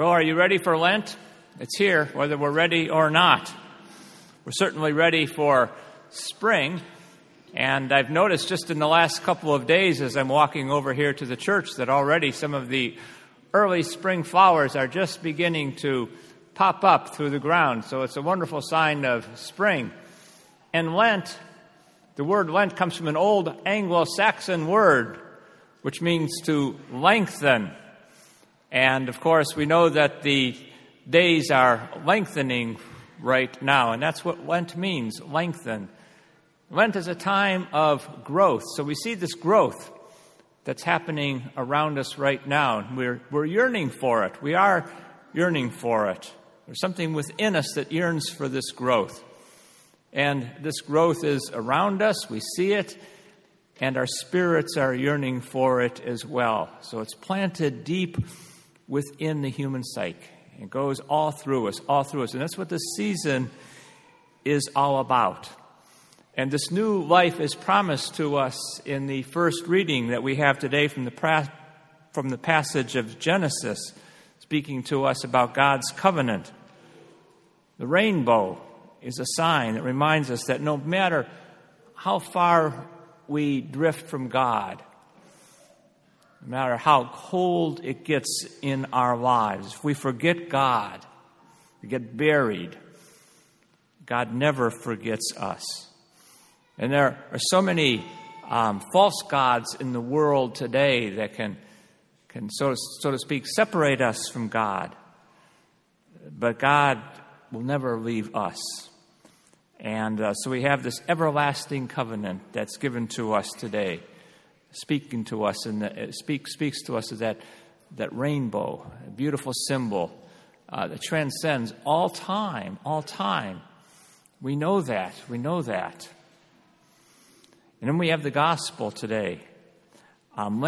Well, are you ready for Lent? It's here, whether we're ready or not. We're certainly ready for spring. And I've noticed just in the last couple of days as I'm walking over here to the church that already some of the early spring flowers are just beginning to pop up through the ground. So it's a wonderful sign of spring. And Lent, the word Lent comes from an old Anglo Saxon word, which means to lengthen. And of course, we know that the days are lengthening right now, and that's what Lent means lengthen. Lent is a time of growth. So we see this growth that's happening around us right now. We're, we're yearning for it. We are yearning for it. There's something within us that yearns for this growth. And this growth is around us. We see it. And our spirits are yearning for it as well. So it's planted deep within the human psyche. It goes all through us, all through us. And that's what this season is all about. And this new life is promised to us in the first reading that we have today from the, pra- from the passage of Genesis, speaking to us about God's covenant. The rainbow is a sign that reminds us that no matter how far we drift from God, no matter how cold it gets in our lives, if we forget God, we get buried, God never forgets us. And there are so many um, false gods in the world today that can, can so, so to speak, separate us from God. But God will never leave us. And uh, so we have this everlasting covenant that's given to us today speaking to us and it speak, speaks to us as that, that rainbow, a beautiful symbol uh, that transcends all time, all time. We know that. We know that. And then we have the gospel today. Um,